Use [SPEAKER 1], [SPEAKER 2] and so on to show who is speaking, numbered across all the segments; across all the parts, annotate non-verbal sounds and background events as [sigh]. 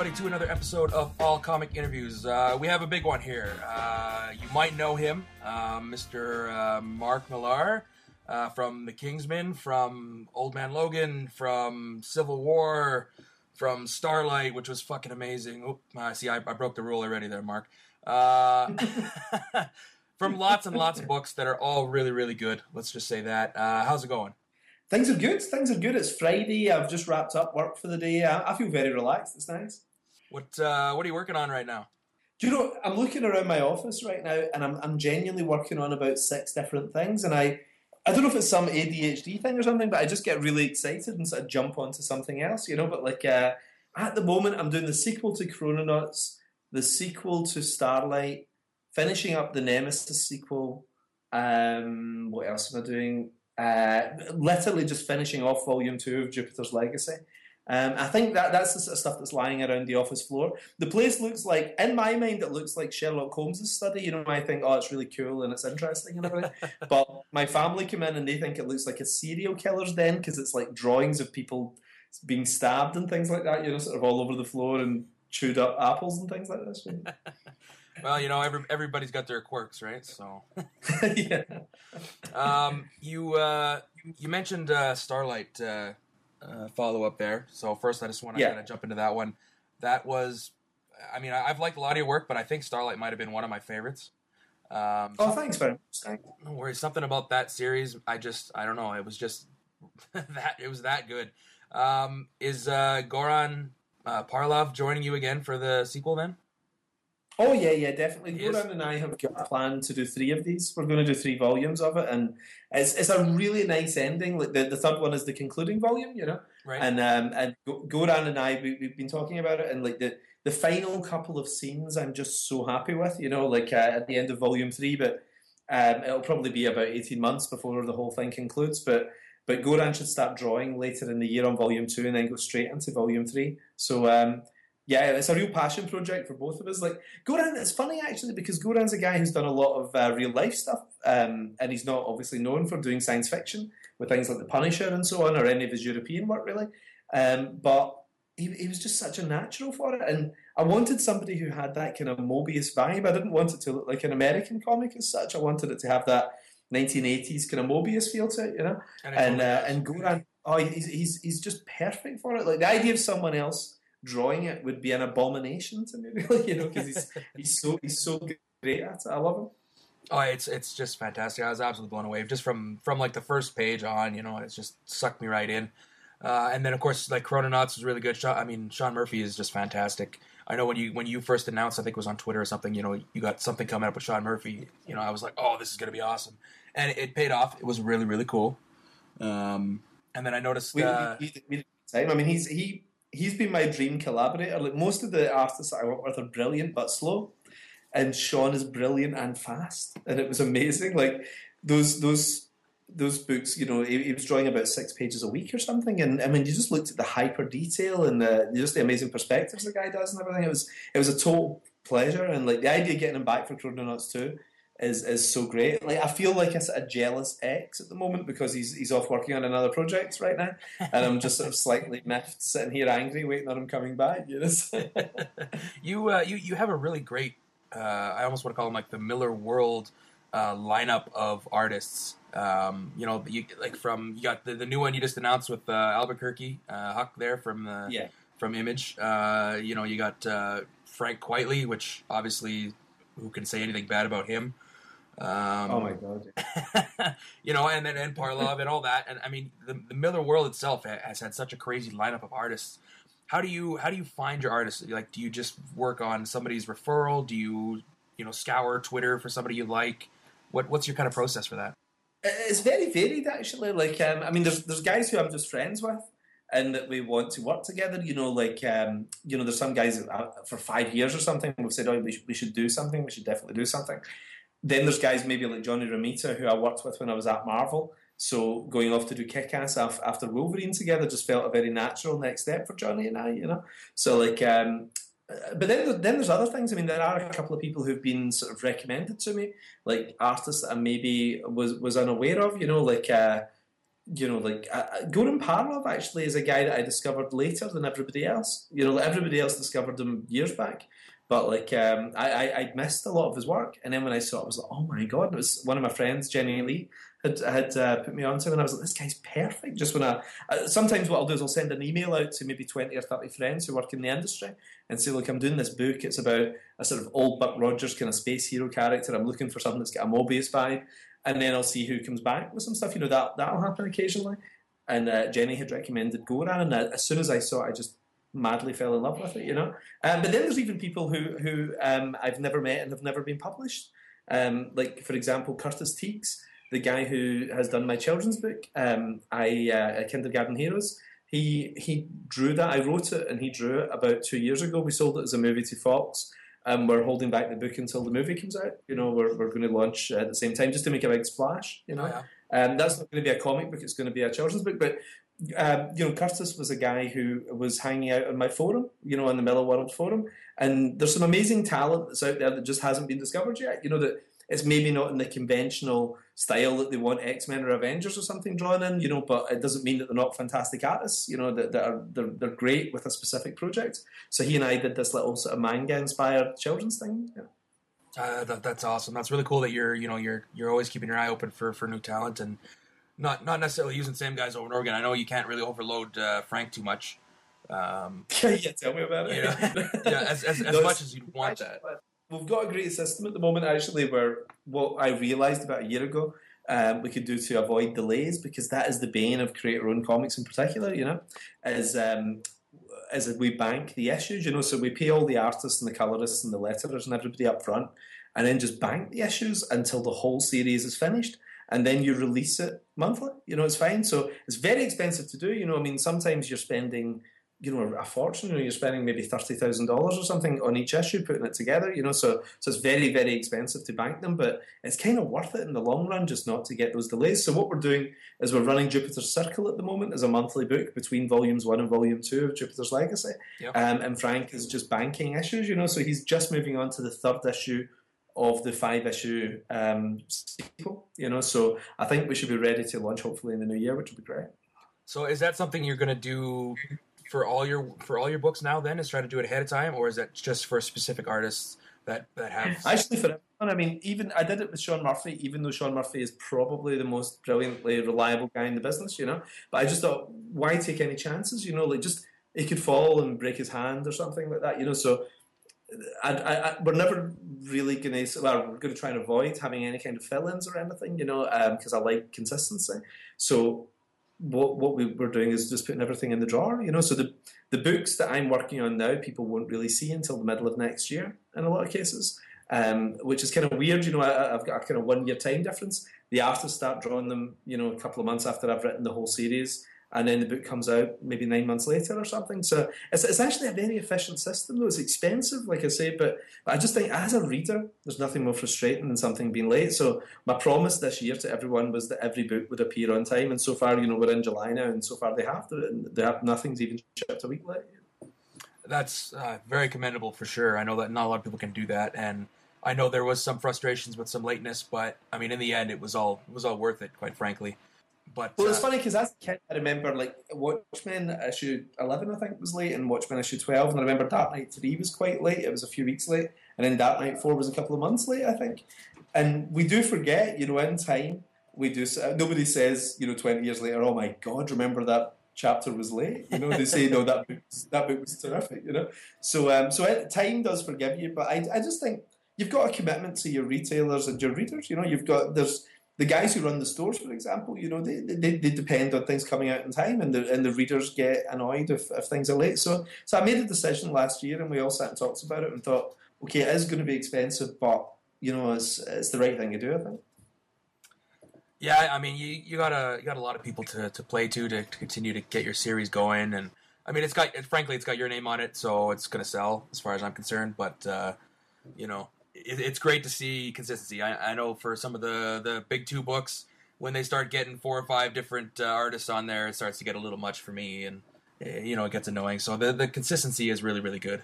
[SPEAKER 1] everybody to another episode of All Comic Interviews. Uh, we have a big one here. Uh, you might know him, uh, Mr. Uh, Mark Millar uh, from The Kingsman, from Old Man Logan, from Civil War, from Starlight, which was fucking amazing. Oop, uh, see, I, I broke the rule already there, Mark. Uh, [laughs] from lots and lots of books that are all really, really good. Let's just say that. How's it going?
[SPEAKER 2] Things are good. Things are good. It's Friday. I've just wrapped up work for the day. I, I feel very relaxed. It's nice.
[SPEAKER 1] What uh, What are you working on right now?
[SPEAKER 2] Do you know? I'm looking around my office right now, and I'm I'm genuinely working on about six different things. And I I don't know if it's some ADHD thing or something, but I just get really excited and sort of jump onto something else, you know. But like uh, at the moment, I'm doing the sequel to Chrononauts, the sequel to Starlight, finishing up the Nemesis sequel. Um, what else am I doing? Uh, literally just finishing off volume two of Jupiter's Legacy. Um, I think that that's the sort of stuff that's lying around the office floor. The place looks like, in my mind, it looks like Sherlock Holmes' study. You know, I think, oh, it's really cool and it's interesting and everything. [laughs] but my family come in and they think it looks like a serial killer's den because it's like drawings of people being stabbed and things like that. You know, sort of all over the floor and chewed up apples and things like this. [laughs]
[SPEAKER 1] Well, you know, every, everybody's got their quirks, right? So, [laughs]
[SPEAKER 2] yeah.
[SPEAKER 1] um, you uh, you mentioned uh, Starlight uh, uh, follow up there. So first, I just want to
[SPEAKER 2] Yeah.
[SPEAKER 1] kind of jump into that one. That was, I mean, I, I've liked a lot of your work, but I think Starlight might have been one of my favorites. Um,
[SPEAKER 2] Oh, thanks very much. Thanks.
[SPEAKER 1] no worries. Something about that series, I just, I don't know. It was just [laughs] that it was that good. Um, is uh, Goran uh, Parlov joining you again for the sequel? Then
[SPEAKER 2] Oh yeah, yeah, definitely.
[SPEAKER 1] He.
[SPEAKER 2] Goran and I have got a plan to do three of these. We're going to do three volumes of it, and it's it's a really nice ending. Like the, the third one is the concluding volume, you know.
[SPEAKER 1] right?
[SPEAKER 2] And um, and Goran and I we, we've been talking about it, and like the the final couple of scenes, I'm just so happy with. You know, like uh, at the end of volume three, but um, it'll probably be about eighteen months before the whole thing concludes. But but Goran should start drawing later in the year on volume two, and then go straight into volume three. So. Um, yeah, it's a real passion project for both of us. Like Goran, it's funny actually because Goran's a guy who's done a lot of uh, real life stuff, um, and he's not obviously known for doing science fiction with things like The Punisher and so on, or any of his European work really. Um, but he, he was just such a natural for it, and I wanted somebody who had that kind of Moebius vibe. I didn't want it to look like an American comic as such. I wanted it to have that 1980s kind of Moebius feel to it, you know. And
[SPEAKER 1] totally
[SPEAKER 2] uh, and Goran, oh, he's, he's he's just perfect for it. Like the idea of someone else drawing it would be an abomination to me, [laughs] really, you know, because he's he's so he's so great at it. I love him.
[SPEAKER 1] Oh, it's it's just fantastic. I was absolutely blown away just from from like the first page on. You know, it's just sucked me right in. Uh, and then of course, like Chrononauts is really good. Sean, I mean, Sean Murphy is just fantastic. I know when you when you first announced, I think it was on Twitter or something. You know, you got something coming up with Sean Murphy. You know, I was like, oh, this is gonna be awesome, and it, it paid off. It was really really cool. Um, and then I noticed.
[SPEAKER 2] We,
[SPEAKER 1] Uh,
[SPEAKER 2] we, we. I mean, he's he he's been my dream collaborator. Like most of the artists I work with are brilliant but slow, and Sean is brilliant and fast, and it was amazing. Like those those those books, you know, he, he was drawing about six pages a week or something, and I mean, you just looked at the hyper detail and the just the amazing perspectives the guy does and everything. It was it was a total pleasure, and like the idea of getting him back for Chrononauts too. Is, is so great. Like I feel like it's a jealous ex at the moment because he's he's off working on another project right now, and I'm just sort of slightly miffed, sitting here angry, waiting on him coming back. You know? [laughs]
[SPEAKER 1] you uh, you you have a really great. Uh, I almost want to call them like the Millarworld uh, lineup of artists. Um, you know, you, like from you got the, the new one you just announced with uh, Albuquerque uh, Huck there from the
[SPEAKER 2] yeah,
[SPEAKER 1] from Image. Uh, you know, you got uh, Frank Quitely, which obviously who can say anything bad about him. Um,
[SPEAKER 2] oh my god. [laughs]
[SPEAKER 1] you know, and then and Parlov and all that. And I mean, the, the Millarworld itself has had such a crazy lineup of artists. How do you how do you find your artists? Like, do you just work on somebody's referral? Do you you know scour Twitter for somebody you like? What what's your kind of process for that?
[SPEAKER 2] It's very varied, actually. Like, um, I mean, there's there's guys who I'm just friends with, and that we want to work together. You know, like, um, you know, there's some guys that, uh, for five years or something. We've said, oh, we should, we should do something. We should definitely do something. Then there's guys maybe like Johnny Romita, who I worked with when I was at Marvel. So going off to do Kick-Ass after Wolverine together just felt a very natural next step for Johnny and I. You know, so like. Um, uh, but then, then there's other things. I mean, there are a couple of people who've been sort of recommended to me, like artists that I maybe was was unaware of. You know, like uh, you know, like uh, Goran Parlov actually is a guy that I discovered later than everybody else. You know, everybody else discovered him years back, but like um, I, I I missed a lot of his work, and then when I saw it, I was like, oh my god! It was one of my friends, Jenny Lee, had had uh, put me onto, and I was like, this guy's perfect. Just when I uh, sometimes what I'll do is I'll send an email out to maybe twenty or thirty friends who work in the industry and say, look, I'm doing this book. It's about a sort of old Buck Rogers kind of space hero character. I'm looking for something that's got a Moebius vibe and then I'll see who comes back with some stuff. You know that that'll happen occasionally. And uh, Jenny had recommended Goran, and uh, as soon as I saw it, I just madly fell in love with it. You know. Um, but then there's even people who who um, I've never met and have never been published. Um, like for example, Curtis Teagues, the guy who has done my children's book, um, I uh, Kindergarten Heroes. He he drew that. I wrote it, and he drew it about two years ago. We sold it as a movie to Fox and we're holding back the book until the movie comes out. You know, we're, we're going to launch at the same time just to make a big splash. You know, oh, yeah. um, that's not going to be a comic book; it's going to be a children's book. But um, you know, Curtis was a guy who was hanging out on my forum, you know, on the Millarworld forum, and there's some amazing talent that's out there that just hasn't been discovered yet. You know that it's maybe not in the conventional style that they want X Men or Avengers or something drawn in, you know, but it doesn't mean that they're not fantastic artists, you know, that, that are they're, they're great with a specific project. So he and I did this little sort of manga inspired children's thing. Yeah.
[SPEAKER 1] Uh, that, that's awesome. That's really cool that you're you know you're you're always keeping your eye open for for new talent and not not necessarily using the same guys over and over again. I know you can't really overload uh, Frank too much.
[SPEAKER 2] Um, [laughs] yeah, tell me about it.
[SPEAKER 1] Yeah, [laughs] yeah as, as, as no, much as you want that
[SPEAKER 2] we've got a great system at the moment, actually, where what I realised about a year ago um, we could do to avoid delays because that is the bane of creator-owned comics in particular. You know, is um, is we bank the issues. You know, so we pay all the artists and the colorists and the letterers and everybody up front, and then just bank the issues until the whole series is finished. And then you release it monthly. You know, it's fine. So it's very expensive to do. You know, I mean, sometimes you're spending you know a fortune. You know, you're spending maybe thirty thousand dollars or something on each issue, putting it together. You know, so so it's very very expensive to bank them, but it's kind of worth it in the long run, just not to get those delays. So what we're doing is we're running Jupiter's Circle at the moment as a monthly book between volumes one and volume two of Jupiter's Legacy, yep. um, and Frank is just banking issues. You know, so he's just moving on to the third issue of the five issue um, sequel. You know, so I think we should be ready to launch hopefully in the new year, which would be great.
[SPEAKER 1] So is that something you're going to do for all your for all your books now? Then is try to do it ahead of time, or is that just for specific artists that that have?
[SPEAKER 2] Actually, for everyone. I mean, even I did it with Sean Murphy, even though Sean Murphy is probably the most brilliantly reliable guy in the business, you know. But I just thought, why take any chances? You know, like just he could fall and break his hand or something like that, you know. So. I, I, I, we're never really going to. Well, we're going to try and avoid having any kind of fill-ins or anything, you know, because um, I like consistency. So what what we were doing is just putting everything in the drawer, you know. So the the books that I'm working on now, people won't really see until the middle of next year in a lot of cases, um, which is kind of weird. You know, I, have got a kind of one year time difference. The artists start drawing them, you know, a couple of months after I've written the whole series, and then the book comes out maybe nine months later or something. So it's, it's actually a very efficient system, though. It's expensive, like I say, but, but I just think as a reader, there's nothing more frustrating than something being late. So my promise this year to everyone was that every book would appear on time, and so far, you know, we're in July now, and so far they have. They have nothing's even shipped a week late.
[SPEAKER 1] That's uh, very commendable for sure. I know that not a lot of people can do that, and I know there was some frustrations with some lateness, but I mean, in the end, it was all it was all worth it, quite frankly. But
[SPEAKER 2] well, it's uh, funny because as a kid, I remember like Watchmen issue eleven, I think was late, and Watchmen issue twelve, and I remember Dark Knight three was quite late. It was a few weeks late, and then Dark Knight four was a couple of months late, I think. And we do forget, you know, in time we do. Nobody says, you know, twenty years later, oh my god, remember that chapter was late. You know, they say no, that book that book was terrific. You know, so um, so it, time does forgive you, but I I just think you've got a commitment to your retailers and your readers. You know, you've got there's the guys who run the stores, for example, you know, they, they, they depend on things coming out in time, and the and the readers get annoyed if, if things are late. So so I made a decision last year, and we all sat and talked about it, and thought, okay, it is going to be expensive, but you know, it's it's the right thing to do, I think.
[SPEAKER 1] Yeah, I mean, you, you got a you got a lot of people to, to play to, to to continue to get your series going, and I mean, it's got frankly, it's got your name on it, so it's going to sell as far as I'm concerned. But uh, you know, it, it's great to see consistency. I, I, know for some of the the big two books, when they start getting four or five different uh, artists on there, it starts to get a little much for me, and uh, you know it gets annoying. So the the consistency is really really good.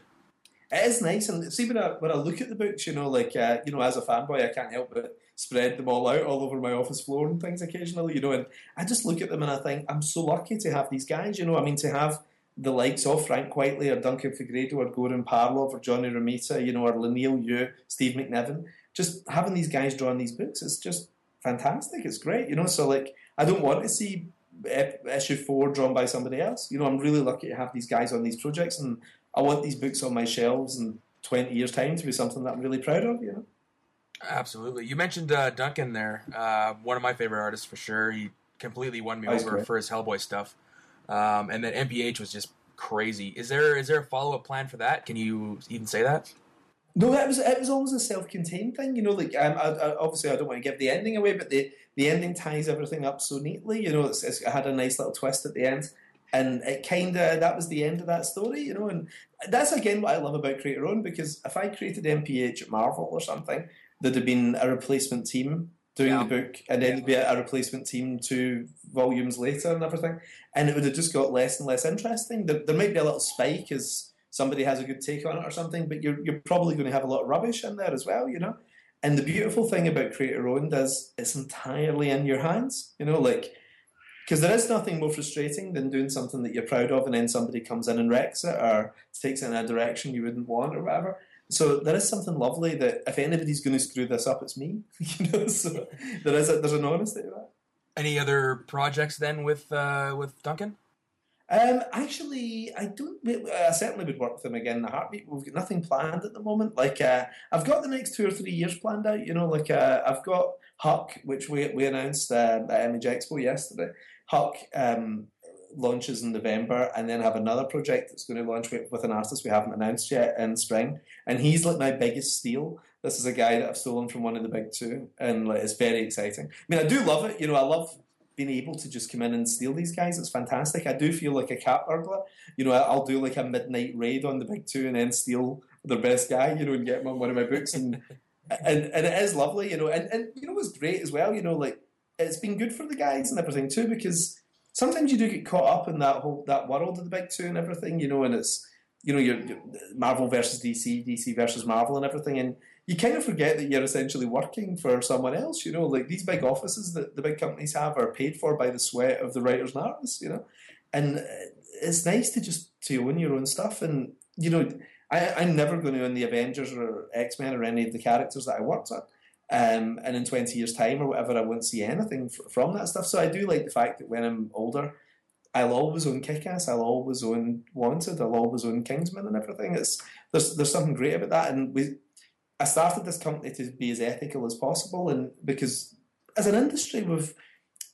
[SPEAKER 2] It is nice, and see when I when I look at the books, you know, like uh, you know, as a fanboy, I can't help but spread them all out all over my office floor and things occasionally, you know. And I just look at them and I think I'm so lucky to have these guys, you know. I mean, to have the likes of Frank Quitely or Duncan Fegredo or Goran Parlov or Johnny Romita, you know, or Leinil Yu, Steve McNiven, just having these guys drawing these books is just fantastic. It's great, you know. So like, I don't want to see issue four drawn by somebody else. You know, I'm really lucky to have these guys on these projects, and I want these books on my shelves in 20 years' time to be something that I'm really proud of. You know.
[SPEAKER 1] Absolutely. You mentioned uh, Duncan there. Uh, one of my favorite artists for sure. He completely won me
[SPEAKER 2] That's
[SPEAKER 1] over
[SPEAKER 2] great.
[SPEAKER 1] for his Hellboy stuff. Um, and then MPH was just crazy. Is there is there a follow up plan for that? Can you even say that?
[SPEAKER 2] No, it was it was always a self-contained thing, you know. Like, um, I, I, obviously, I don't want to give the ending away, but the, the ending ties everything up so neatly. You know, it's, it's, it had a nice little twist at the end, and it kind of that was the end of that story, you know. And that's again what I love about Create Your Own because if I created MPH at Marvel or something, there'd have been a replacement team doing
[SPEAKER 1] Yeah.
[SPEAKER 2] the book, and then there'd be a, a replacement team two volumes later and everything, and it would have just got less and less interesting. There, there might be a little spike as somebody has a good take on it or something, but you're you're probably going to have a lot of rubbish in there as well, you know. And the beautiful thing about creator owned is it's entirely in your hands, you know, like because there is nothing more frustrating than doing something that you're proud of and then somebody comes in and wrecks it or takes it in a direction you wouldn't want or whatever. So there is something lovely that if anybody's going to screw this up, it's me. [laughs] you know, so there is a, there's an honesty to that.
[SPEAKER 1] Any other projects then with uh, with Duncan?
[SPEAKER 2] Um, actually, I don't. I certainly would work with them again in a heartbeat. We've got nothing planned at the moment. Like uh, I've got the next two or three years planned out. You know, like uh, I've got Huck, which we we announced uh, at Image Expo yesterday. Huck um, launches in November, and then have another project that's going to launch with, with an artist we haven't announced yet in spring. And he's like my biggest steal. This is a guy that I've stolen from one of the big two, and like, it's very exciting. I mean, I do love it. You know, I love being able to just come in and steal these guys. It's fantastic. I do feel like a cat burglar. You know, I'll do like a midnight raid on the big two and then steal their best guy. You know, and get him on one of my books, and [laughs] and and it is lovely. You know, and and you know what's great as well. You know, like it's been good for the guys and everything too because sometimes you do get caught up in that whole that world of the big two and everything. You know, and it's you know you're, you're Marvel versus DC, DC versus Marvel, and everything, and you kind of forget that you're essentially working for someone else. You know, like these big offices that the big companies have are paid for by the sweat of the writers and artists. You know, and uh, it's nice to just to own your own stuff. And you know, I, I'm never going to own the Avengers or X Men or any of the characters that I worked on. Um, and in 20 years' time or whatever, I won't see anything f- from that stuff. So I do like the fact that when I'm older, I'll always own Kick-Ass, I'll always own Wanted, I'll always own Kingsman and everything. It's there's there's something great about that, and we I started this company to be as ethical as possible, and because as an industry, we've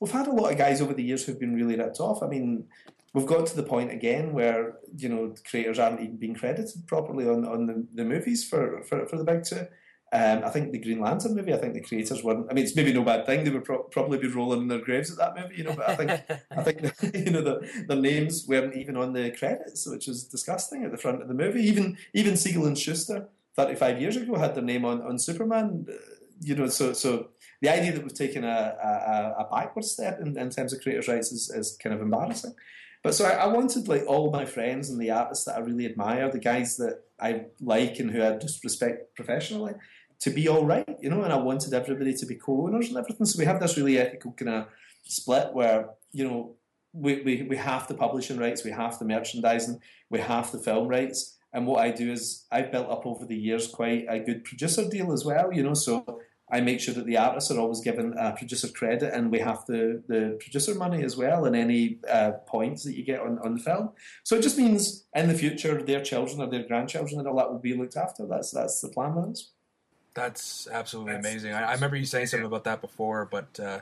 [SPEAKER 2] we've had a lot of guys over the years who've been really ripped off. I mean, we've got to the point again where you know creators aren't even being credited properly on on the, the movies for, for for the big two. Um, I think the Green Lantern movie. I think the creators weren't. I mean, it's maybe no bad thing. They would pro- probably be rolling in their graves at that movie, you know. But I think I think [laughs] you know the, names weren't even on the credits, which is disgusting at the front of the movie. Even even Siegel and Shuster, thirty five years ago, had their name on on Superman. uh, You know, so so the idea that we've taken a a, a backward step in, in terms of creators' rights is, is kind of embarrassing. But so I, I wanted like all my friends and the artists that I really admire, the guys that I like and who I just respect professionally, to be all right, you know. And I wanted everybody to be co-owners and everything. So we have this really ethical kind of split where you know we, we, we have the publishing rights, we have the merchandising, we have the film rights. And what I do is I've built up over the years quite a good producer deal as well, you know. So I make sure that the artists are always given a producer credit, and we have the, the producer money as well, and any uh, points that you get on, on the film. So it just means in the future, their children or their grandchildren and all that will be looked after. That's that's the plan with.
[SPEAKER 1] That's absolutely
[SPEAKER 2] That's-
[SPEAKER 1] amazing. I, I remember you saying something about that before, but uh,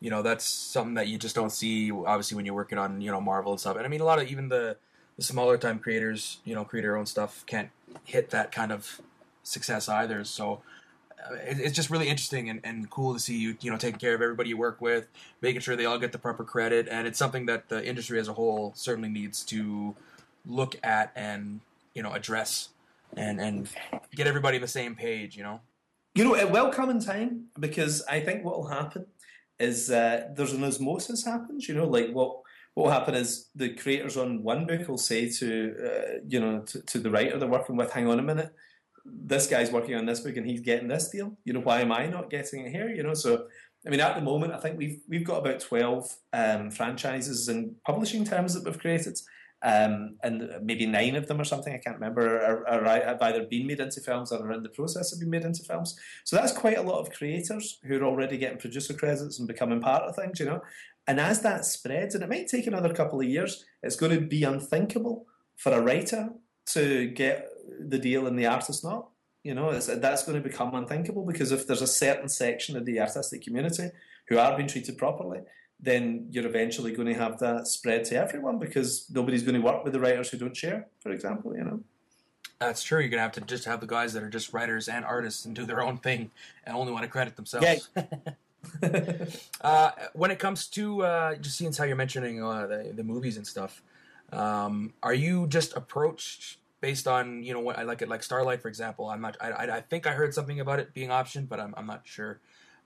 [SPEAKER 1] you know that's something that you just don't see. Obviously, when you're working on you know Marvel and stuff, and I mean a lot of even the, the smaller time creators, you know, create their own stuff, can't hit that kind of success either. So uh, it, it's just really interesting and, and cool to see you you know taking care of everybody you work with, making sure they all get the proper credit, and it's something that the industry as a whole certainly needs to look at and you know address and and get everybody on the same page. You know.
[SPEAKER 2] You know, it will come in time because I think what will happen is uh, there's an osmosis happens. You know, like what what will happen is the creators on one book will say to uh, you know to, to the writer they're working with, "Hang on a minute, this guy's working on this book and he's getting this deal. You know, why am I not getting it here? You know, so I mean, at the moment, I think we've we've got about twelve um, franchises in publishing terms that we've created, um, and maybe nine of them or something I can't remember are, are, have either been made into films or are in the process of being made into films. So that's quite a lot of creators who are already getting producer credits and becoming part of things, you know. And as that spreads, and it might take another couple of years, it's going to be unthinkable for a writer to get the deal and the artist not. You know, that's going to become unthinkable because if there's a certain section of the artistic community who are being treated properly, then you're eventually going to have that spread to everyone because nobody's going to work with the writers who don't share, for example, you know.
[SPEAKER 1] That's true. You're gonna have to just have the guys that are just writers and artists and do their own thing and only want to credit themselves. Yeah. [laughs] uh, when it comes to uh, just seeing how you're mentioning uh, the, the movies and stuff, um, are you just approached based on you know what I like it like Starlight for example? I'm not. I, I think I heard something about it being optioned, but I'm I'm not sure.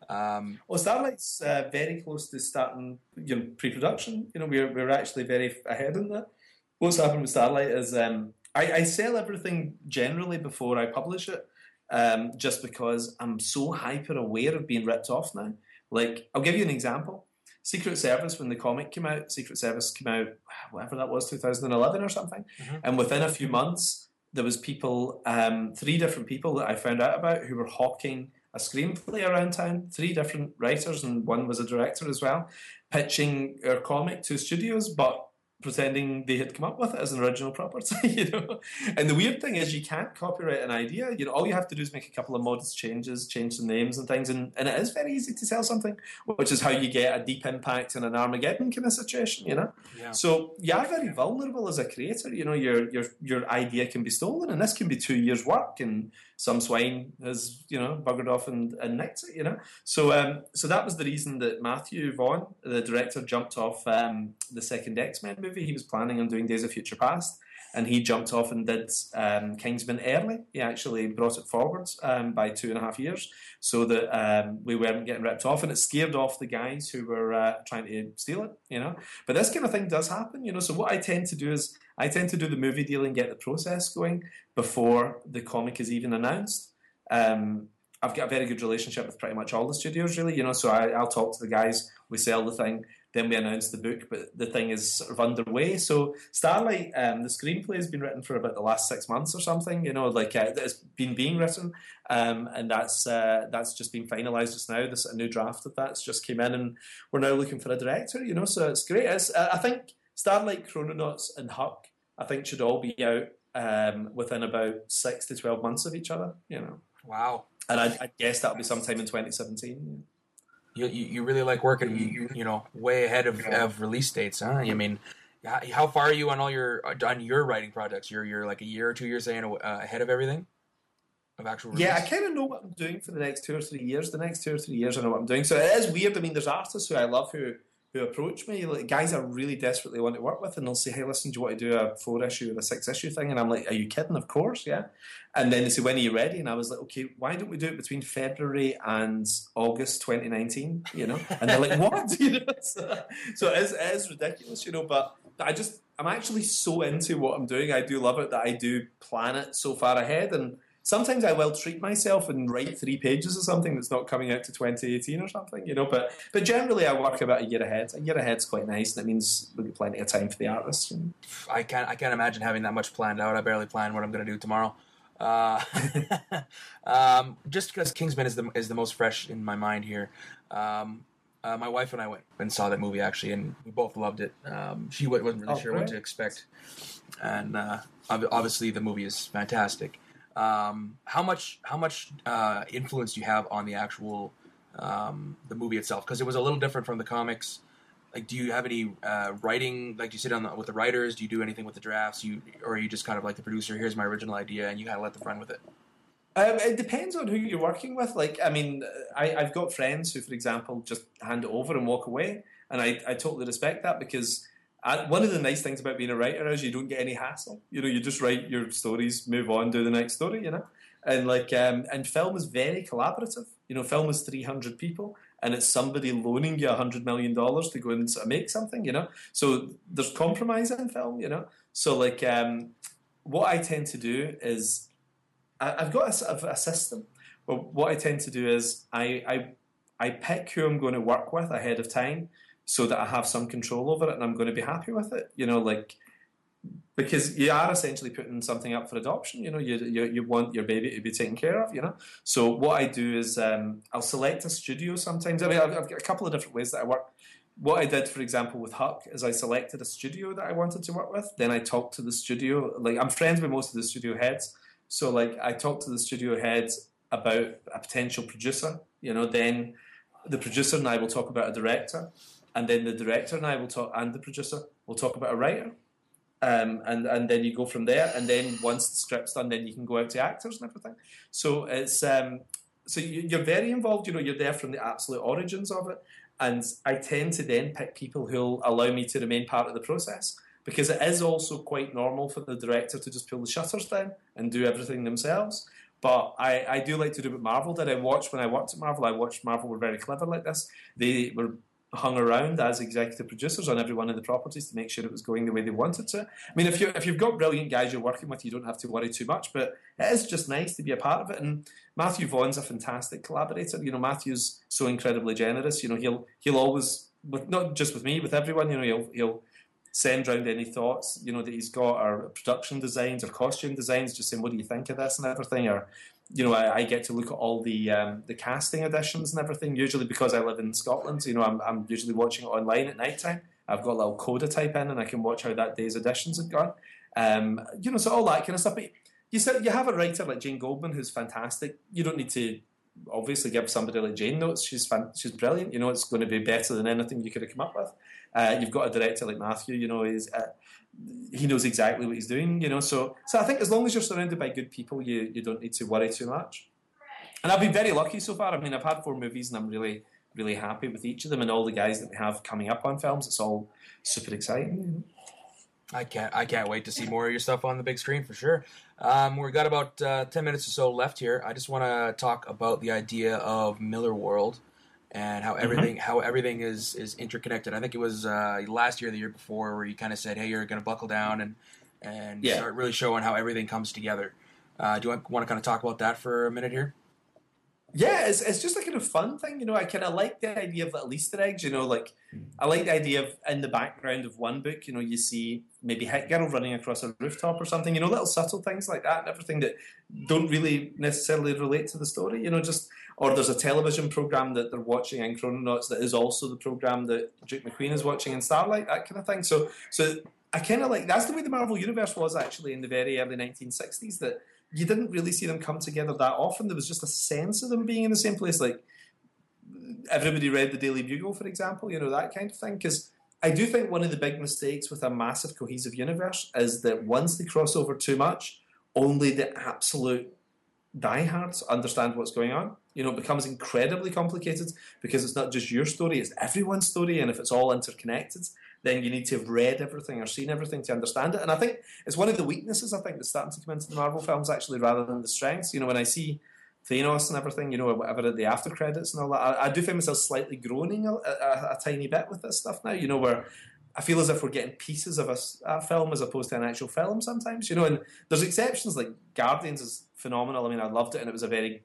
[SPEAKER 1] Um,
[SPEAKER 2] well, Starlight's uh, very close to starting you know, pre-production. You know, we're we're actually very ahead in that. What's happened with Starlight is um, I, I, sell everything generally before I publish it, um, just because I'm so hyper aware of being ripped off now. Like, I'll give you an example. Secret Service, when the comic came out, Secret Service came out, whatever that was, 2011 or something, mm-hmm. and within a few months, there was people, um, three different people that I found out about who were hawking a screenplay around town, three different writers, and one was a director as well, pitching our comic to studios, but pretending they had come up with it as an original property, [laughs] you know. And the weird thing is you can't copyright an idea. You know, all you have to do is make a couple of modest changes, change the names and things, and, and it is very easy to sell something, which is how you get a deep impact in an Armageddon kind of situation, you know. Yeah. So you are very vulnerable as a creator. You know, your your your idea can be stolen, and this can be two years' work and some swine has you know buggered off and, and nicked it, you know. So um, so that was the reason that Matthew Vaughn, the director, jumped off um, the second X Men movie. He was planning on doing Days of Future Past, and he jumped off and did um, Kingsman early. He actually brought it forward um, by two and a half years, so that um, we weren't getting ripped off, and it scared off the guys who were uh, trying to steal it, you know. But this kind of thing does happen, you know. So what I tend to do is I tend to do the movie deal and get the process going before the comic is even announced. Um, I've got a very good relationship with pretty much all the studios, really. You know, so I, will talk to the guys. We sell the thing, then we announced the book, but the thing is sort of underway. So Starlight, um, the screenplay has been written for about the last six months or something. You know, like uh, it's been being written, um, and that's uh, that's just been finalised just now. This a new draft of that's just came in, and we're now looking for a director. You know, so it's great. It's, uh, I think Starlight, Chrononauts, and Huck, I think, should all be out um, within about six to twelve months of each other. You know.
[SPEAKER 1] Wow.
[SPEAKER 2] And I, I guess that'll be sometime in 2017.
[SPEAKER 1] You, you, you really like working, you, you know, way ahead of, of release dates, huh? I mean, how far are you on all your on your writing projects? You're you're like a year or two years uh, ahead of everything of actual. Release?
[SPEAKER 2] Yeah, I kind of know what I'm doing for the next two or three years. The next two or three years, I know what I'm doing. So it is weird. I mean, there's artists who I love who who approach me, like guys I really desperately want to work with, and they'll say, "Hey, listen, do you want to do a four issue or a six issue thing?" And I'm like, "Are you kidding? Of course, yeah." And then they say, "When are you ready?" And I was like, "Okay, why don't we do it between February and August 2019?" You know, [laughs] and they're like, "What?" [laughs] you know, so, so it, is, it is ridiculous, you know. But I just I'm actually so into what I'm doing. I do love it that I do plan it so far ahead and sometimes I will treat myself and write three pages of something that's not coming out to 2018 or something, you know. But but generally, I work about a year ahead. A year ahead's quite nice, and it means we'll get plenty of time for the artists. You know?
[SPEAKER 1] I can't I can't imagine having that much planned out. I barely plan what I'm going to do tomorrow. Uh, [laughs] um, just because Kingsman is the is the most fresh in my mind here. Um, uh, my wife and I went and saw that movie actually, and we both loved it. Um, she wasn't really oh, sure what to expect, and uh, obviously the movie is fantastic. Um, how much how much uh, influence do you have on the actual um, the movie itself? Because it was a little different from the comics. Like, do you have any uh, writing? Like, do you sit the, with the writers? Do you do anything with the drafts? You or are you just kind of like the producer? Here's my original idea, and you kind of let them run with it.
[SPEAKER 2] Um, it depends on who you're working with. Like, I mean, I, I've got friends who, for example, just hand it over and walk away, and I, I totally respect that because and one of the nice things about being a writer is you don't get any hassle. You know, you just write your stories, move on, do the next story. You know, and like, um, and film is very collaborative. You know, film is three hundred people, and it's somebody loaning you a hundred million dollars to go and sort of make something. You know, so there's compromise in film. You know, so like, um, what I tend to do is I, I've got a sort of a system. But what I tend to do is I, I I pick who I'm going to work with ahead of time so that I have some control over it and I'm going to be happy with it. You know, like because you are essentially putting something up for adoption. You know, you, you, you want your baby to be taken care of. You know, so what I do is um, I'll select a studio sometimes. I mean, I've, I've got a couple of different ways that I work. What I did, for example, with Huck is I selected a studio that I wanted to work with. Then I talked to the studio. Like I'm friends with most of the studio heads, so like I talked to the studio heads about a potential producer. You know, then the producer and I will talk about a director, and then the director and I will talk, and the producer will talk about a writer um, and and then you go from there. And then once the script's done, then you can go out to actors and everything. So it's um, so you, are very involved. You know, you're there from the absolute origins of it. And I tend to then pick people who'll allow me to remain part of the process because it is also quite normal for the director to just pull the shutters down and do everything themselves. But I, I do like to do what Marvel did. I watched when I worked at Marvel. I watched Marvel were very clever like this. They were hung around as executive producers on every one of the properties to make sure it was going the way they wanted to. I mean, if you if you've got brilliant guys you're working with, you don't have to worry too much. But it is just nice to be a part of it. And Matthew Vaughn's a fantastic collaborator. You know, Matthew's so incredibly generous. You know, he'll he'll always, with not just with me, with everyone. You know, he'll he'll send round any thoughts you know that he's got or production designs or costume designs just saying what do you think of this and everything or you know, I, I, get to look at all the um, the casting editions and everything. Usually, because I live in Scotland, you know, I'm, I'm usually watching it online at night time. I've got a little coda type in, and I can watch how that day's editions have gone. Um, you know, so all that kind of stuff. But you said you have a writer like Jane Goldman who's fantastic. You don't need to obviously give somebody like Jane notes. She's fan, she's brilliant. You know, it's going to be better than anything you could have come up with. Uh, you've got a director like Matthew. You know, is uh, he knows exactly what he's doing, you know. So, so I think as long as you're surrounded by good people, you you don't need to worry too much. And I've been very lucky so far. I mean, I've had four movies, and I'm really really happy with each of them and all the guys that we have coming up on films. It's all super exciting.
[SPEAKER 1] I can't I can't wait to see more of your stuff on the big screen for sure. Um, we've got about uh, ten minutes or so left here. I just want to talk about the idea of Millarworld and how mm-hmm. everything mm-hmm. how everything is is interconnected. I think it was uh, last year, the year before, where you kind of said, "Hey, you're going to buckle down and and yeah. start really showing how everything comes together." Uh, do you want to kind of talk about that for a minute here?
[SPEAKER 2] Yeah, it's, it's just a kind of fun thing, you know. I kind of like the idea of little Easter eggs, you know. Like, I like the idea of in the background of one book, you know, you see maybe Hit Girl running across a rooftop or something, you know, little subtle things like that and everything that don't really necessarily relate to the story, you know. Just or there's a television program that they're watching in Chrononauts that is also the program that Duke McQueen is watching in Starlight, that kind of thing. So, so I kind of like that's the way the Marvel universe was actually in the very early 1960s. That you didn't really see them come together that often. There was just a sense of them being in the same place. Like everybody read the Daily Bugle, for example, you know, that kind of thing. Because I do think one of the big mistakes with a massive cohesive universe is that once they cross over too much, only the absolute diehards understand what's going on. You know, it becomes incredibly complicated because it's not just your story, it's everyone's story. And if it's all interconnected, then you need to have read everything or seen everything to understand it. And I think it's one of the weaknesses I think that's starting to come into the Marvel films actually, rather than the strengths. You know, when I see Thanos and everything, you know, whatever the after credits and all that, I, I do find myself slightly groaning a, a, a, tiny bit with this stuff now. You know, where I feel as if we're getting pieces of a, a, film as opposed to an actual film sometimes. You know, and there's exceptions like Guardians is phenomenal. I mean, I loved it and it was a very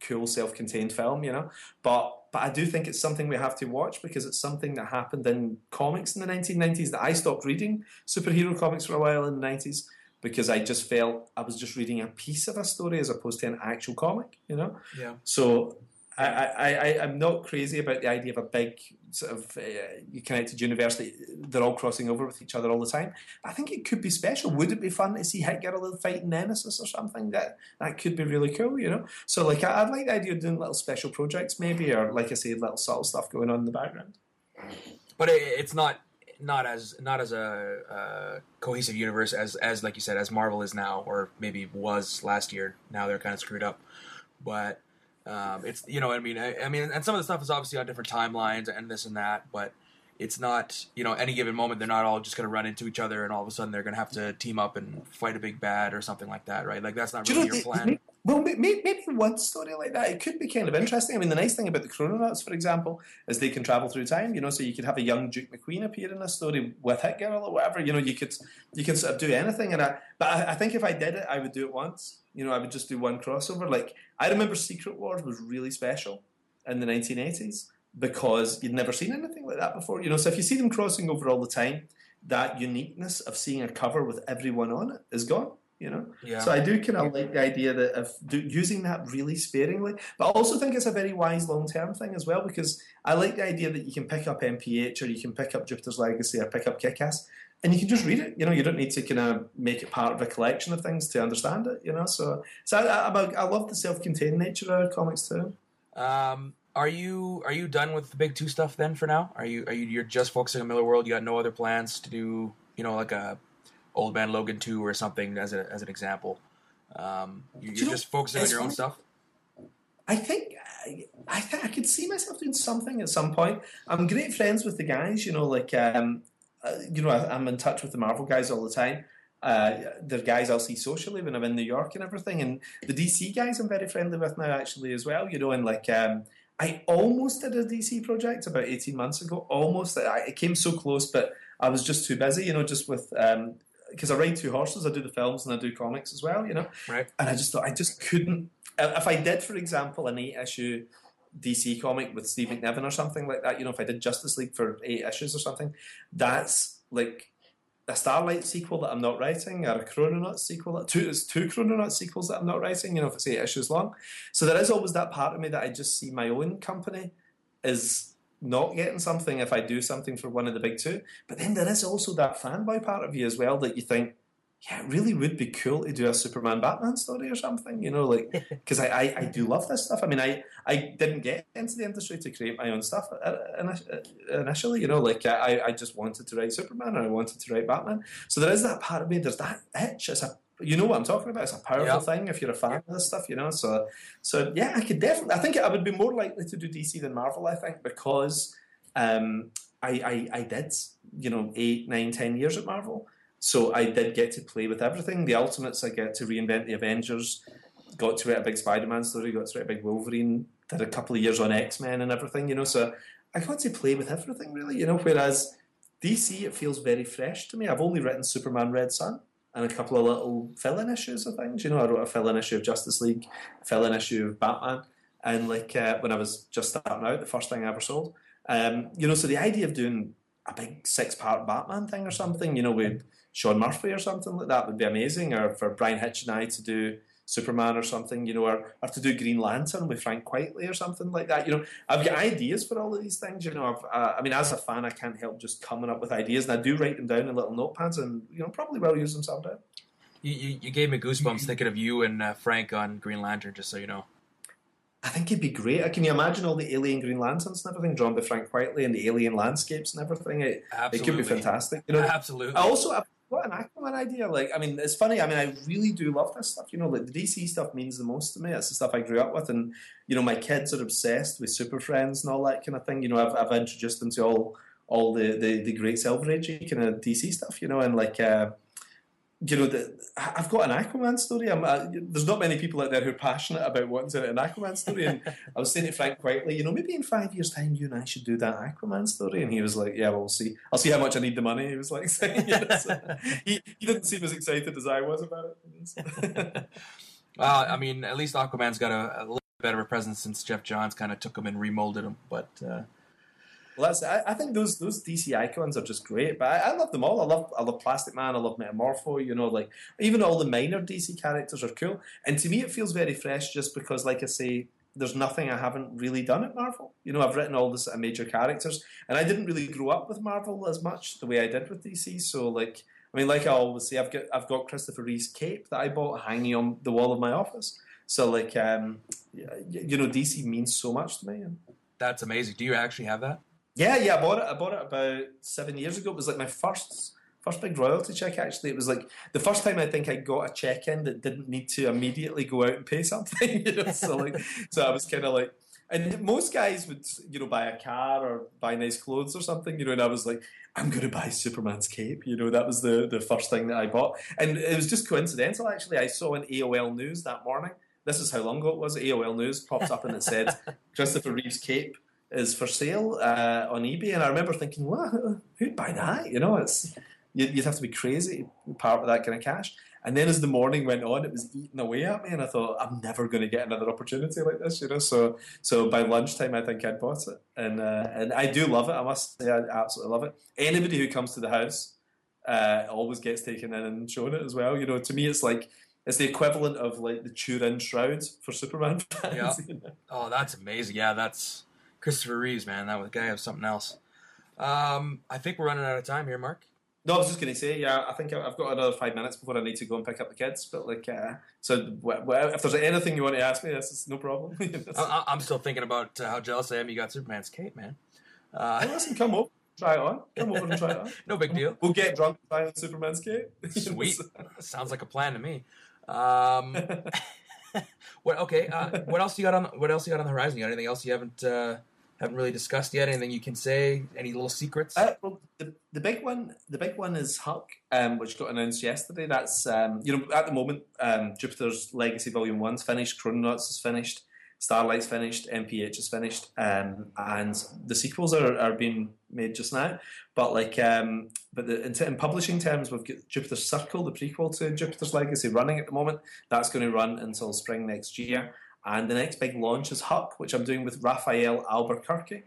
[SPEAKER 2] cool self-contained film, you know. But but I do think it's something we have to watch because it's something that happened in comics in the 1990s that I stopped reading superhero comics for a while in the 90s because I just felt I was just reading a piece of a story as opposed to an actual comic, you know.
[SPEAKER 1] Yeah.
[SPEAKER 2] So I, I, I, am not crazy about the idea of a big sort of uh, connected universe that they're all crossing over with each other all the time. I think it could be special. Would it be fun to see Hit Girl fighting Nemesis or something? That that could be really cool, you know. So like I, would like the idea of doing little special projects maybe, or like I say, little subtle stuff going on in the background.
[SPEAKER 1] But it, it's not not as not as a uh, cohesive universe as as like you said as Marvel is now, or maybe was last year. Now they're kind of screwed up, but um, it's you know I mean I, I, mean and some of the stuff is obviously on different timelines and this and that, but it's not you know any given moment they're not all just going to run into each other and all of a sudden they're going to have to team up and fight a big bad or something like that, right? Like that's not really you know, your plan.
[SPEAKER 2] well, maybe, maybe one story like that it could be kind of interesting. I mean, the nice thing about the Chrononauts, for example, is they can travel through time. You know, so you could have a young Duke McQueen appear in a story with Hit Girl or whatever. You know, you could you could sort of do anything. And I, but I, I think if I did it, I would do it once You know, I would just do one crossover. Like I remember Secret Wars was really special in the 1980s because you'd never seen anything like that before. You know, so if you see them crossing over all the time, that uniqueness of seeing a cover with everyone on it is gone. You know,
[SPEAKER 1] Yeah.
[SPEAKER 2] so I do kind of like the idea that of using that really sparingly, but I also think it's a very wise long term thing as well because I like the idea that you can pick up MPH or you can pick up Jupiter's Legacy or pick up Kick-Ass and you can just read it. You know, you don't need to kind of make it part of a collection of things to understand it. You know, so so I, I, I love the self contained nature of comics too.
[SPEAKER 1] Um, are you are you done with the big two stuff then for now? Are you are you you're just focusing on Millarworld? You got no other plans to do you know like a Old Man Logan two or something as a as an example? Um, you,
[SPEAKER 2] You
[SPEAKER 1] you're
[SPEAKER 2] know,
[SPEAKER 1] just focusing on your own stuff.
[SPEAKER 2] I think I, I think I could see myself doing something at some point. I'm great friends with the guys, you know, like um, you know, I, I'm in touch with the Marvel guys all the time. Uh, they're guys I'll see socially when I'm in New York and everything, and the DC guys I'm very friendly with now actually as well. You know, and like um, I almost did a DC project about 18 months ago. Almost, I, it came so close, but I was just too busy. You know, just with because I ride two horses. I do the films and I do comics as well. You know,
[SPEAKER 1] Right.
[SPEAKER 2] and I just thought I just couldn't. If I did, for example, an eight issue DC comic with Steve McNiven or something like that, you know, if I did Justice League for eight issues or something, that's like a Starlight sequel that I'm not writing, or a Chrononauts sequel. That two, it's two sequels that I'm not writing. You know, if it's eight issues long, so there is always that part of me that I just see my own company is not getting something if I do something for one of the big two. But then there is also that fanboy part of you as well that you think, yeah, it really would be cool to do a Superman Batman story or something, you know, like [laughs] because I, I, I do love this stuff. I mean, I, I didn't get into the industry to create my own stuff uh, uh, initially, you know, like I, I just wanted to write Superman and I wanted to write Batman. So there is that part of me. There's that itch. It's a you know what I'm talking about. It's a powerful
[SPEAKER 1] Yeah.
[SPEAKER 2] thing if you're a fan of this stuff, you know. So so yeah, I could definitely. I think I would be more likely to do DC than Marvel. I think because um, I, I I did you know eight, nine, ten years at Marvel. So I did get to play with everything. The Ultimates, I get to reinvent the Avengers. Got to write a big Spider-Man story. Got to write a big Wolverine. Did a couple of years on X-Men and everything. You know, so I got to play with everything really. You know, whereas DC, it feels very fresh to me. I've only written Superman Red Son and a couple of little fill-in issues of things. You know, I wrote a fill-in issue of Justice League, fill-in issue of Batman, and like uh, when I was just starting out, the first thing I ever sold. Um, you know, so the idea of doing a big six-part Batman thing or something, you know, with Sean Murphy or something like that would be amazing. Or for Bryan Hitch and I to do Superman or something, you know, or, or to do Green Lantern with Frank Quitely or something like that. You know, I've got ideas for all of these things. You know, I've, uh, I mean, as a fan, I can't help just coming up with ideas, and I do write them down in little notepads, and you know, probably will use them someday.
[SPEAKER 1] You, you, you gave me goosebumps thinking of you and uh, Frank on Green Lantern. Just so you know.
[SPEAKER 2] I think it'd be great. Can you imagine all the alien Green Lanterns and everything drawn by Frank Quitely and the alien landscapes and everything? It, it could be fantastic. You know,
[SPEAKER 1] Absolutely.
[SPEAKER 2] I also I've got an Aquaman idea. Like, I mean, it's funny. I mean, I really do love this stuff. You know, like the DC stuff means the most to me. It's the stuff I grew up with, and you know, my kids are obsessed with Super Friends and all that kind of thing. You know, I've, I've introduced them to all all the, the, the great Silver Age kind of DC stuff. You know, and like. Uh, you know, the, I've got an Aquaman story. I'm, uh, there's not many people out there who are passionate about wanting to write an Aquaman story. And I was saying to Frank Quitely, you know, maybe in five years' time, you and I should do that Aquaman story. And he was like, yeah, well, we'll see. I'll see how much I need the money. He was like, [laughs] saying, so he, he didn't seem as excited as I was about it. [laughs]
[SPEAKER 1] Well, I mean, at least Aquaman's got a, a little better of a presence since Geoff Johns kind of took him and remolded him. But uh,
[SPEAKER 2] Well, that's, I, I think those those DC icons are just great, but I, I love them all. I love I love Plastic Man. I love Metamorpho. You know, like even all the minor DC characters are cool. And to me, it feels very fresh, just because, like I say, there's nothing I haven't really done at Marvel. You know, I've written all the of major characters, and I didn't really grow up with Marvel as much the way I did with DC. So, like, I mean, like I always say, I've got I've got Christopher Reeve's cape that I bought hanging on the wall of my office. So, like, um, you know, DC means so much to me.
[SPEAKER 1] That's amazing. Do you actually have that?
[SPEAKER 2] Yeah, yeah, I bought it. I bought it about seven years ago. It was like my first first big royalty check. Actually, it was like the first time I think I got a check in that didn't need to immediately go out and pay something. [laughs] You know, so like, so I was kind of like, and most guys would you know buy a car or buy nice clothes or something. You know, and I was like. I'm going to buy Superman's cape. You know, that was the, the first thing that I bought. And it was just coincidental, actually. I saw an AOL News that morning. This is how long ago it was. AOL News popped up and it said, Christopher Reeve's cape is for sale uh, on eBay, and I remember thinking, "What? Who'd buy that?" You know, it's you'd, you'd have to be crazy to part with that kind of cash. And then as the morning went on, it was eating away at me, and I thought I'm never going to get another opportunity like this, you know. So so by lunchtime, I think I'd bought it, and uh, and I do love it. I must say, I absolutely love it. Anybody who comes to the house uh, always gets taken in and shown it as well. You know, to me, it's like it's the equivalent of like the Turin shrouds for Superman [laughs] fans.
[SPEAKER 1] Yeah.
[SPEAKER 2] you know?
[SPEAKER 1] Oh, that's amazing. Yeah, that's Christopher Reeves, man. That was guy was something else. Um, I think we're running out of time here, Mark.
[SPEAKER 2] No, I was just going to say, yeah, I think I've got another five minutes before I need to go and pick up the kids. But like, uh, so if there's anything you want to ask me, this is no problem. [laughs]
[SPEAKER 1] I, I'm still thinking about uh, how jealous I am. You got Superman's cape, man. Uh,
[SPEAKER 2] Listen, come over, try it on. Come over and try it on. [laughs]
[SPEAKER 1] no big deal.
[SPEAKER 2] We'll get drunk and try on Superman's cape. [laughs]
[SPEAKER 1] Sweet. Sounds like a plan to me. Um, what? Okay. Uh, what else you got on? What else you got on the horizon? You got anything else you haven't uh, haven't really discussed yet? Anything you can say? Any little secrets?
[SPEAKER 2] Uh, well, the, the big one, the big one is Huck, um, which got announced yesterday. That's um, you know at the moment, um, Jupiter's Legacy Volume One's finished, Chrononauts is finished, Starlight's finished, MPH is finished, um, and the sequels are, are being made just now. But like, um, but the, in, t- in publishing terms, we've got Jupiter's Circle, the prequel to Jupiter's Legacy, running at the moment. That's going to run until spring next year. And the next big launch is Huck, which I'm doing with Rafael Albuquerque.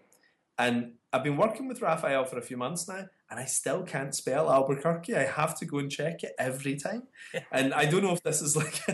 [SPEAKER 2] And I've been working with Raphael for a few months now, and I still can't spell Albuquerque. I have to go and check it every time. and I don't know if this is like, [laughs]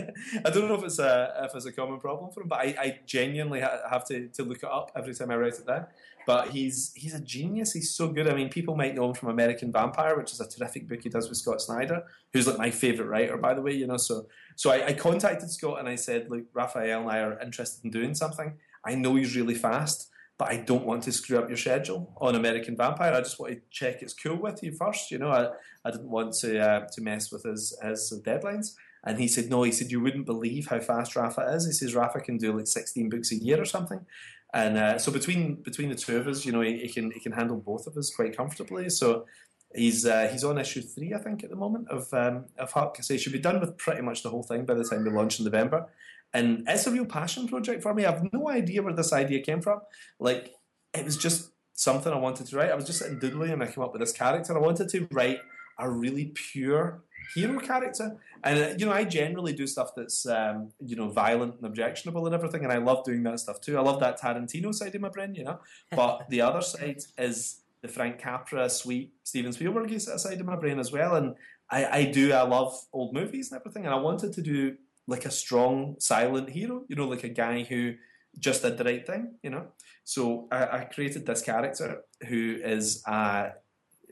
[SPEAKER 2] I don't know if it's a if it's a common problem for him, but I, I genuinely ha- have to, to look it up every time I write it down. But he's he's a genius. He's so good. I mean, people might know him from American Vampire, which is a terrific book he does with Scott Snyder, who's like my favorite writer, by the way. You know, so so I, I contacted Scott and I said, look, Rafael and I are interested in doing something. I know he's really fast, but I don't want to screw up your schedule on American Vampire. I just want to check it's cool with you first. You know, I, I didn't want to uh, to mess with his his deadlines. And he said, no. He said, you wouldn't believe how fast Rafa is. He says Rafa can do like sixteen books a year or something. And uh, so between between the two of us, you know, he, he can he can handle both of us quite comfortably. So he's uh, he's on issue three, I think, at the moment of um, of Huck. So he should be done with pretty much the whole thing by the time we launch in November. And it's a real passion project for me. I've no idea where this idea came from. Like it was just something I wanted to write. I was just sitting doodling and I came up with this character. I wanted to write a really pure hero character. And uh, you know, I generally do stuff that's um, you know violent and objectionable and everything, and I love doing that stuff too. I love that Tarantino side of my brain, you know. But [laughs] the other side is the Frank Capra, sweet Steven Spielberg side of my brain as well. And I, I do, I love old movies and everything, and I wanted to do like a strong silent hero, you know, like a guy who just did the right thing, you know. So I, I created this character who is a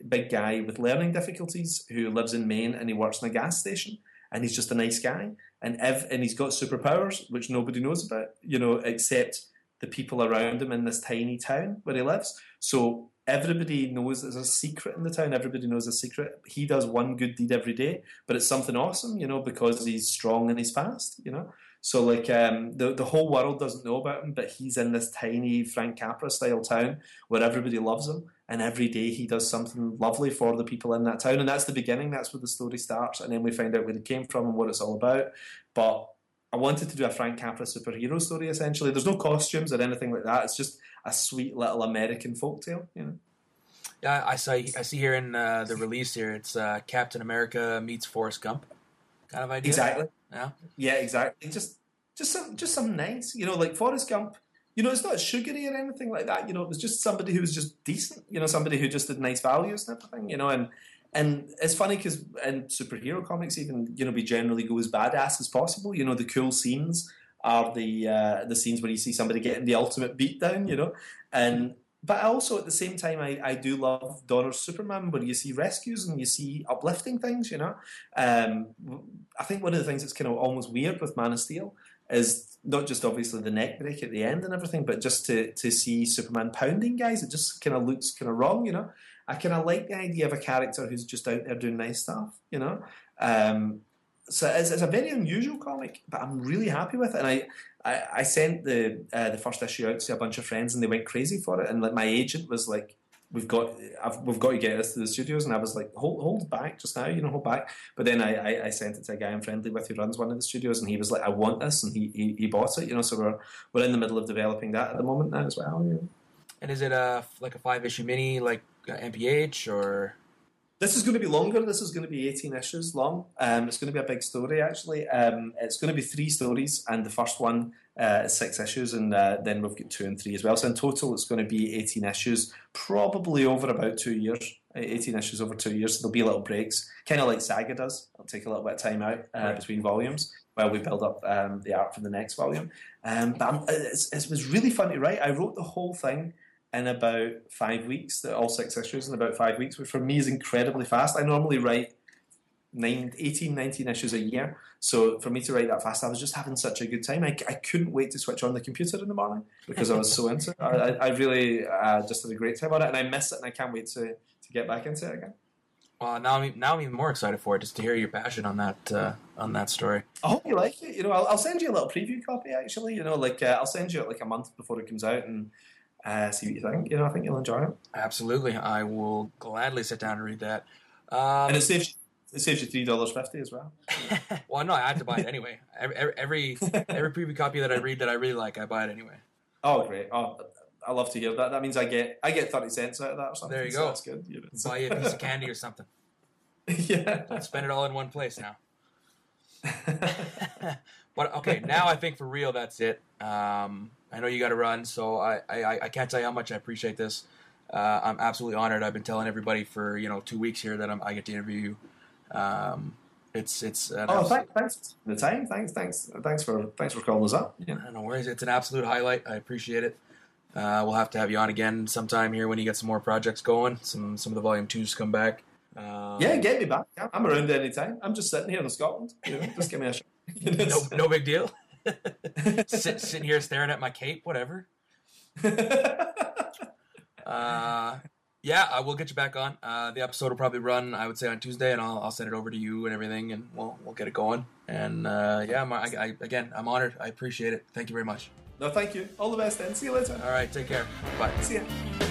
[SPEAKER 2] big guy with learning difficulties who lives in Maine and he works in a gas station and he's just a nice guy and ev- and he's got superpowers which nobody knows about, you know, except the people around him in this tiny town where he lives. So everybody knows there's a secret in the town. Everybody knows a secret. He does one good deed every day, but it's something awesome, you know, because he's strong and he's fast, you know. So like um, the the whole world doesn't know about him, but he's in this tiny Frank Capra style town where everybody loves him, and every day he does something lovely for the people in that town, and that's the beginning. That's where the story starts, and then we find out where it came from and what it's all about. But I wanted to do a Frank Capra superhero story. Essentially, there's no costumes or anything like that. It's just a sweet little American folktale, you know.
[SPEAKER 1] Yeah, I see. I see here in uh, the release here, it's uh, Captain America meets Forrest Gump, kind of idea.
[SPEAKER 2] Exactly.
[SPEAKER 1] Yeah.
[SPEAKER 2] Yeah, exactly. Just just some just some nice, you know, like Forrest Gump. You know, it's not sugary or anything like that. You know, it was just somebody who was just decent. You know, somebody who just had nice values and everything. You know, and and it's funny because in superhero comics, even you know, we generally go as badass as possible. You know, the cool scenes are the uh, the scenes where you see somebody getting the ultimate beatdown. You know, and but also at the same time, I, I do love Donner's Superman, where you see rescues and you see uplifting things. You know, um, I think one of the things that's kind of almost weird with Man of Steel is not just obviously the neck break at the end and everything, but just to to see Superman pounding guys, it just kind of looks kind of wrong. You know, I kind of like the idea of a character who's just out there doing nice stuff. You know. Um, so it's, it's a very unusual comic, but I'm really happy with it. And I, I, I sent the uh, the first issue out to a bunch of friends, and they went crazy for it. And like my agent was like, "We've got, I've, we've got to get this to the studios." And I was like, "Hold, hold back just now, you know, hold back." But then I, I, I sent it to a guy I'm friendly with who runs one of the studios, and he was like, "I want this," and he, he, he bought it. You know, so we're we're in the middle of developing that at the moment now as well.
[SPEAKER 1] And is it a like a five issue mini like MPH or?
[SPEAKER 2] This is going to be longer. This is going to be 18 issues long. Um, it's going to be a big story, actually. Um, it's going to be three stories, and the first one uh, is six issues, and uh, then we've got two and three as well. So in total, it's going to be 18 issues, probably over about two years. 18 issues over two years. So there'll be little breaks, kind of like Saga does. It'll take a little bit of time out uh,
[SPEAKER 1] Right.
[SPEAKER 2] between volumes while we build up um, the art for the next volume. Um, but it's, it was really fun to write. I wrote the whole thing in about five weeks, the- all six issues in about five weeks, which for me is incredibly fast. I normally write nine, 18, 19 issues a year. So for me to write that fast, I was just having such a good time. I, I couldn't wait to switch on the computer in the morning because I was so into it. I, I, I really uh, just had a great time on it, and I miss it, and I can't wait to, to get back into it again.
[SPEAKER 1] Well, now I'm now I'm even more excited for it just to hear your passion on that uh, on that story.
[SPEAKER 2] I hope you like it. You know, I'll, I'll send you a little preview copy. Actually, you know, like uh, I'll send you it like a month before it comes out and uh, see what you think. You know, I think you'll enjoy it,
[SPEAKER 1] Absolutely, I will gladly sit down and read that. Um,
[SPEAKER 2] and it saves it saves you three dollars fifty as well. [laughs]
[SPEAKER 1] well, no, I have to buy it anyway. Every every [laughs] every, preview copy that I read that I really like, I buy it anyway.
[SPEAKER 2] Oh, great! Oh, I love to hear that. That means I get I get thirty cents out of that or something.
[SPEAKER 1] There you
[SPEAKER 2] so
[SPEAKER 1] go.
[SPEAKER 2] That's good. You know, so-
[SPEAKER 1] Buy you a piece of [laughs] candy or something.
[SPEAKER 2] yeah.
[SPEAKER 1] Spend it all in one place now. but okay, now I think for real, that's it. Um, I know you got to run, so I, I I can't tell you how much I appreciate this. Uh, I'm absolutely honored. I've been telling everybody for you know two weeks here that I'm, I get to interview you. Um, it's it's
[SPEAKER 2] oh, thanks, thanks for the time. Thanks, thanks, thanks for thanks for calling us up. Yeah.
[SPEAKER 1] no worries. It's an absolute highlight. I appreciate it. Uh, we'll have to have you on again sometime here when you get some more projects going. Some some of the volume twos come back. Um,
[SPEAKER 2] Yeah, get me back. I'm around any time. I'm just sitting here in Scotland. You know, just give me a shot. [laughs]
[SPEAKER 1] no, no big deal. Sit, sitting here staring at my cape, whatever. Uh, yeah, I will get you back on. Uh, the episode will probably run, I would say, on Tuesday, and I'll, I'll send it over to you and everything, and we'll we'll get it going. And uh, yeah, I'm, I, I, again, I'm honored. I appreciate it. Thank you very much.
[SPEAKER 2] no, thank you. All the best and See you later.
[SPEAKER 1] All right, take care. Bye.
[SPEAKER 2] See ya.